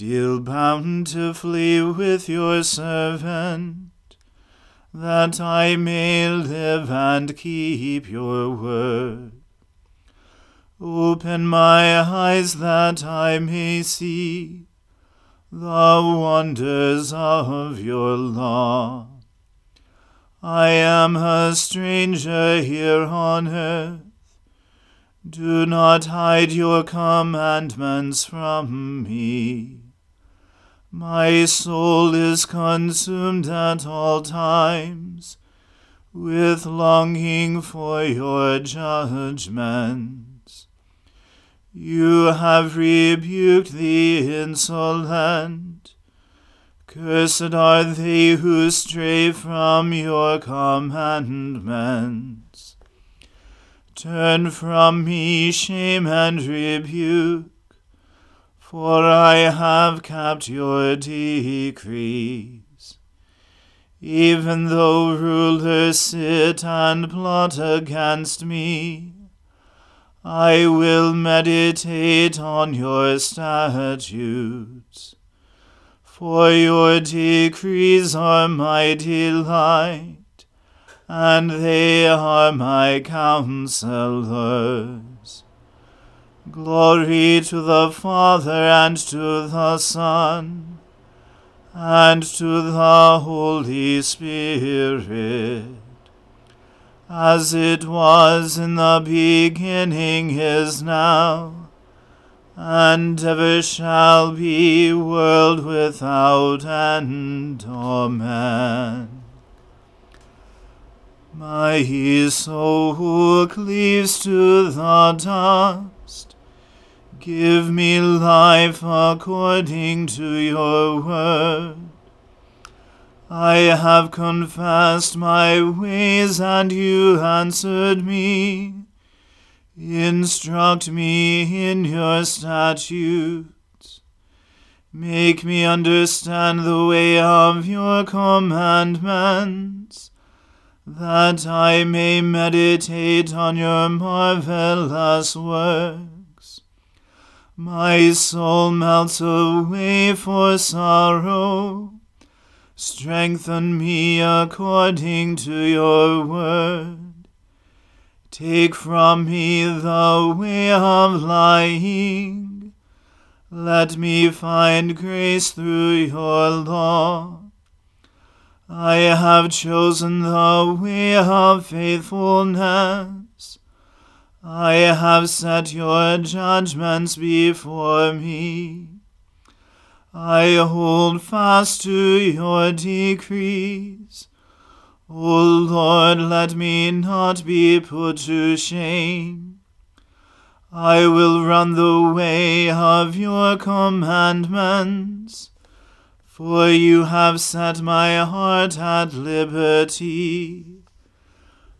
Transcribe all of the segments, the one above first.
Deal bountifully with your servant, that I may live and keep your word. Open my eyes that I may see the wonders of your law. I am a stranger here on earth. Do not hide your commandments from me. My soul is consumed at all times with longing for your judgments. You have rebuked the insolent Cursed are they who stray from your commandments. Turn from me shame and rebuke, for I have kept your decrees. Even though rulers sit and plot against me, I will meditate on your statutes. For your decrees are my delight, and they are my counselors. Glory to the Father and to the Son and to the Holy Spirit, as it was in the beginning is now, and ever shall be, world without end. Amen. My soul who cleaves to the dust. Give me life according to your word. I have confessed my ways, and you answered me. Instruct me in your statutes. Make me understand the way of your commandments, that I may meditate on your marvelous works. My soul melts away for sorrow Strengthen me according to your word. Take from me the way of lying. Let me find grace through your law. I have chosen the way of faithfulness. I have set your judgments before me. I hold fast to your decrees. O Lord, let me not be put to shame. I will run the way of your commandments, for you have set my heart at liberty.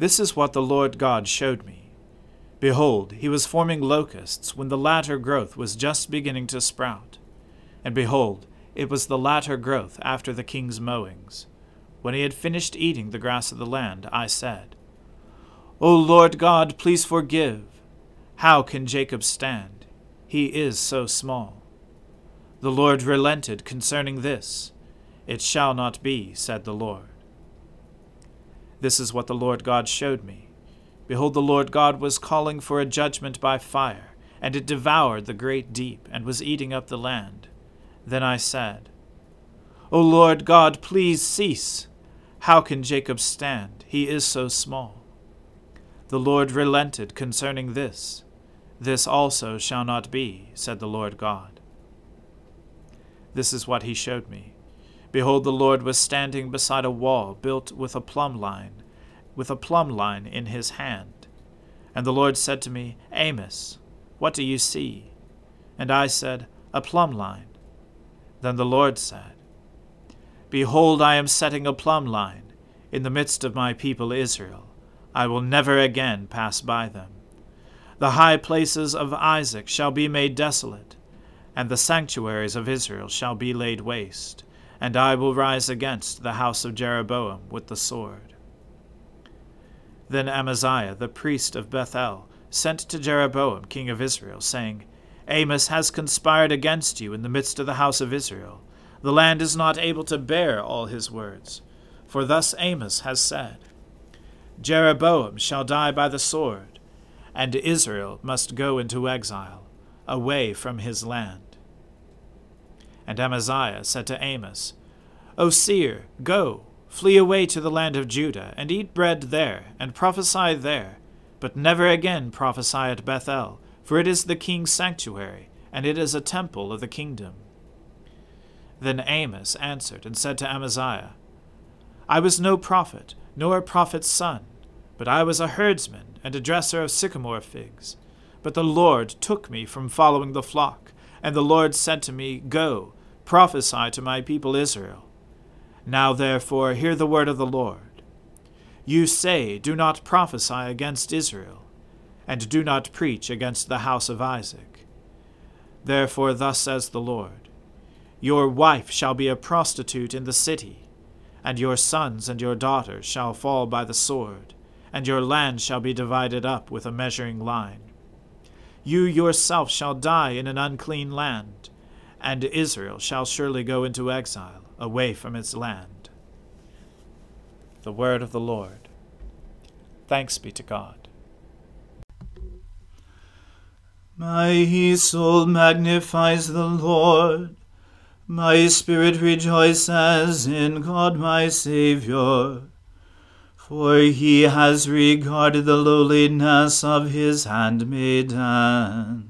This is what the Lord God showed me. Behold, he was forming locusts when the latter growth was just beginning to sprout. And behold, it was the latter growth after the king's mowings. When he had finished eating the grass of the land, I said, O Lord God, please forgive. How can Jacob stand? He is so small. The Lord relented concerning this. It shall not be, said the Lord. This is what the Lord God showed me. Behold, the Lord God was calling for a judgment by fire, and it devoured the great deep, and was eating up the land. Then I said, O Lord God, please cease. How can Jacob stand? He is so small. The Lord relented concerning this. This also shall not be, said the Lord God. This is what he showed me. Behold, the Lord was standing beside a wall built with a plumb line with a plumb line in his hand. And the Lord said to me, Amos, what do you see? And I said, A plumb line. Then the Lord said, Behold, I am setting a plumb line in the midst of my people Israel. I will never again pass by them. The high places of Isaac shall be made desolate, and the sanctuaries of Israel shall be laid waste, and I will rise against the house of Jeroboam with the sword. Then Amaziah, the priest of Bethel, sent to Jeroboam, king of Israel, saying, Amos has conspired against you in the midst of the house of Israel. The land is not able to bear all his words. For thus Amos has said, Jeroboam shall die by the sword, and Israel must go into exile, away from his land. And Amaziah said to Amos, O seer, go, Flee away to the land of Judah, and eat bread there, and prophesy there, but never again prophesy at Bethel, for it is the king's sanctuary, and it is a temple of the kingdom. Then Amos answered and said to Amaziah, I was no prophet, nor a prophet's son, but I was a herdsman and a dresser of sycamore figs. But the Lord took me from following the flock, and the Lord said to me, Go, prophesy to my people Israel. Now therefore hear the word of the Lord. You say, Do not prophesy against Israel, and do not preach against the house of Isaac. Therefore thus says the Lord Your wife shall be a prostitute in the city, and your sons and your daughters shall fall by the sword, and your land shall be divided up with a measuring line. You yourself shall die in an unclean land, and Israel shall surely go into exile away from its land. The word of the Lord. Thanks be to God. My soul magnifies the Lord. My spirit rejoices in God my Saviour. For he has regarded the lowliness of his handmaiden.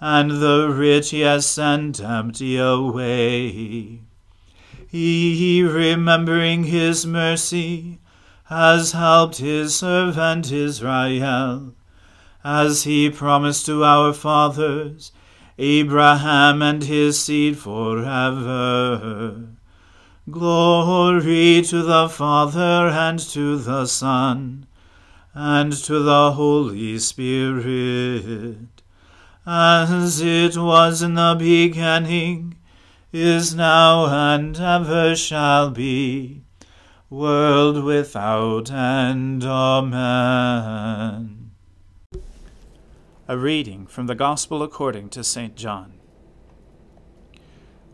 and the rich has sent empty away. He, remembering his mercy, has helped his servant Israel, as he promised to our fathers, Abraham and his seed forever. Glory to the Father and to the Son and to the Holy Spirit, as it was in the beginning, is now, and ever shall be, world without end. Amen. A reading from the Gospel according to St. John.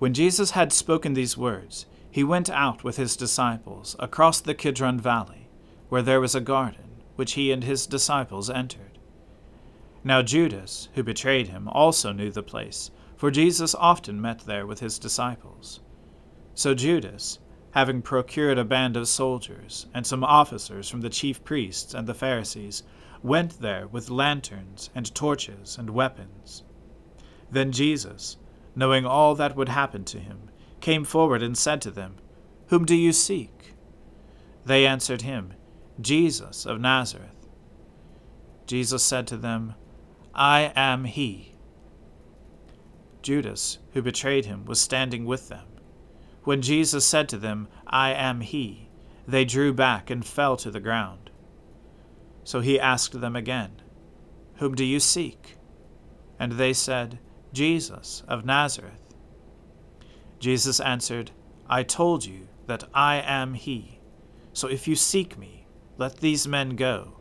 When Jesus had spoken these words, he went out with his disciples across the Kidron Valley, where there was a garden, which he and his disciples entered. Now Judas, who betrayed him, also knew the place, for Jesus often met there with his disciples. So Judas, having procured a band of soldiers and some officers from the chief priests and the Pharisees, went there with lanterns and torches and weapons. Then Jesus, knowing all that would happen to him, came forward and said to them, Whom do you seek? They answered him, Jesus of Nazareth. Jesus said to them, I am he. Judas, who betrayed him, was standing with them. When Jesus said to them, I am he, they drew back and fell to the ground. So he asked them again, Whom do you seek? And they said, Jesus of Nazareth. Jesus answered, I told you that I am he. So if you seek me, let these men go.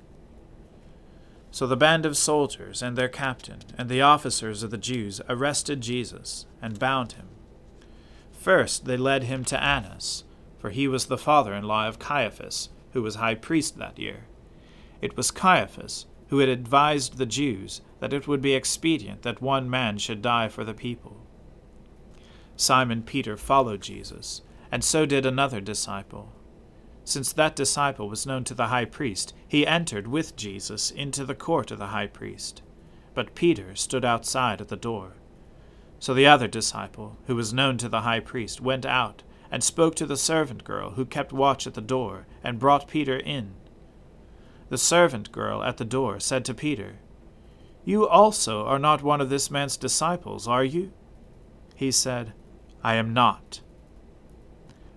So the band of soldiers and their captain and the officers of the Jews arrested Jesus and bound him. First they led him to Annas, for he was the father in law of Caiaphas, who was high priest that year. It was Caiaphas who had advised the Jews that it would be expedient that one man should die for the people. Simon Peter followed Jesus, and so did another disciple since that disciple was known to the high priest, he entered with Jesus into the court of the high priest. But Peter stood outside at the door. So the other disciple, who was known to the high priest, went out and spoke to the servant girl who kept watch at the door, and brought Peter in. The servant girl at the door said to Peter, You also are not one of this man's disciples, are you? He said, I am not.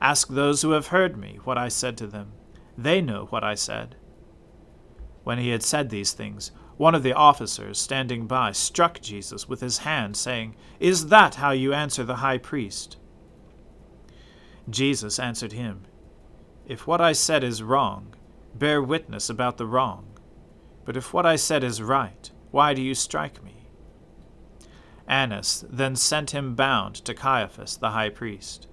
Ask those who have heard me what I said to them. They know what I said. When he had said these things, one of the officers standing by struck Jesus with his hand, saying, Is that how you answer the high priest? Jesus answered him, If what I said is wrong, bear witness about the wrong. But if what I said is right, why do you strike me? Annas then sent him bound to Caiaphas the high priest.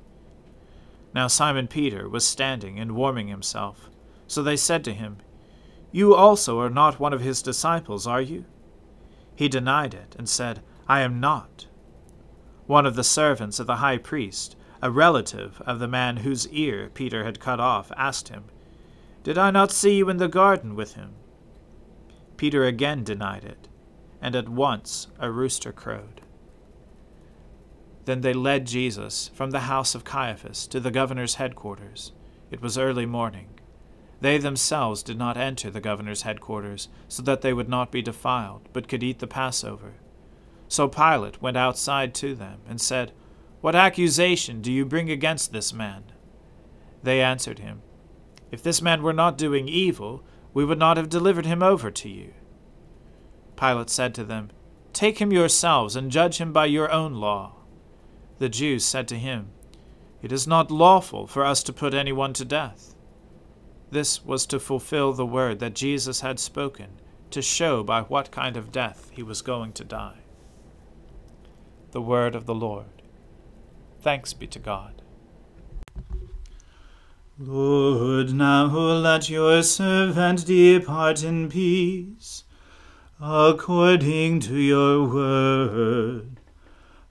Now Simon Peter was standing and warming himself. So they said to him, you also are not one of his disciples, are you? He denied it, and said, I am not. One of the servants of the high priest, a relative of the man whose ear Peter had cut off, asked him, Did I not see you in the garden with him? Peter again denied it, and at once a rooster crowed. Then they led Jesus from the house of Caiaphas to the governor's headquarters. It was early morning. They themselves did not enter the governor's headquarters, so that they would not be defiled, but could eat the Passover. So Pilate went outside to them, and said, What accusation do you bring against this man? They answered him, If this man were not doing evil, we would not have delivered him over to you. Pilate said to them, Take him yourselves, and judge him by your own law. The Jews said to him, It is not lawful for us to put anyone to death. This was to fulfill the word that Jesus had spoken, to show by what kind of death he was going to die. The word of the Lord. Thanks be to God. Lord, now let your servant depart in peace, according to your word.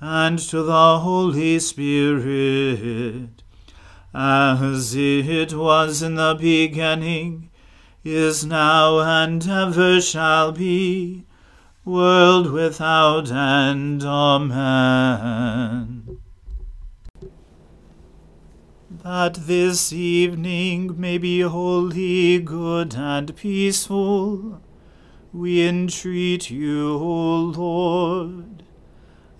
and to the Holy Spirit, as it was in the beginning is now and ever shall be, world without end. Amen. That this evening may be holy, good, and peaceful, we entreat you, O Lord,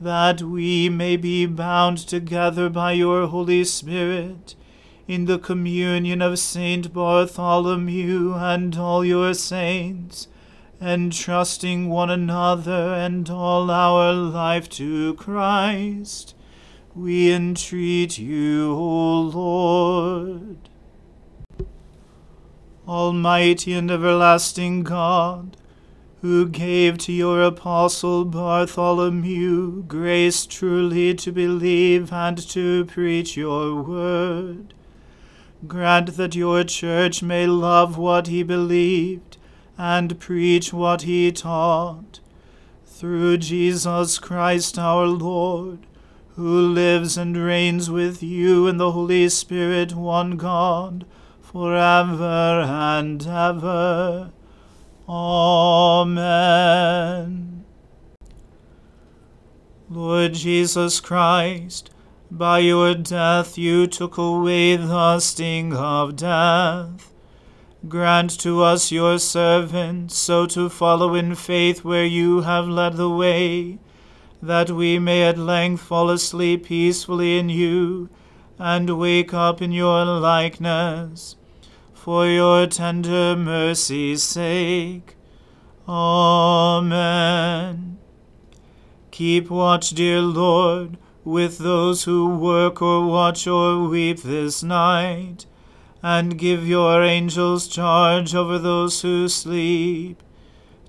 that we may be bound together by your Holy Spirit in the communion of Saint Bartholomew and all your saints entrusting one another and all our life to Christ, we entreat you, O Lord. Almighty and everlasting God, who gave to your apostle Bartholomew grace truly to believe and to preach your word, grant that your church may love what he believed and preach what he taught. Through Jesus Christ our Lord, who lives and reigns with you in the Holy Spirit, one God, for ever and ever. Amen. Lord Jesus Christ, by your death you took away the sting of death. Grant to us, your servants, so to follow in faith where you have led the way, that we may at length fall asleep peacefully in you, and wake up in your likeness. For your tender mercy's sake. Amen. Keep watch, dear Lord, with those who work or watch or weep this night, and give your angels charge over those who sleep.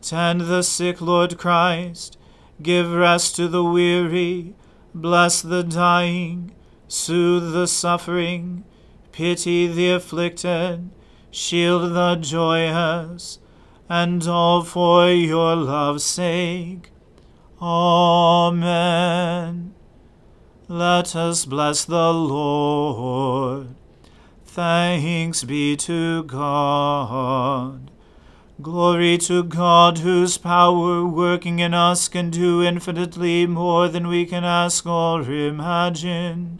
Tend the sick, Lord Christ, give rest to the weary, bless the dying, soothe the suffering, pity the afflicted, shield the joyous, and all for your love's sake. Amen. Let us bless the Lord. Thanks be to God. Glory to God, whose power working in us can do infinitely more than we can ask or imagine.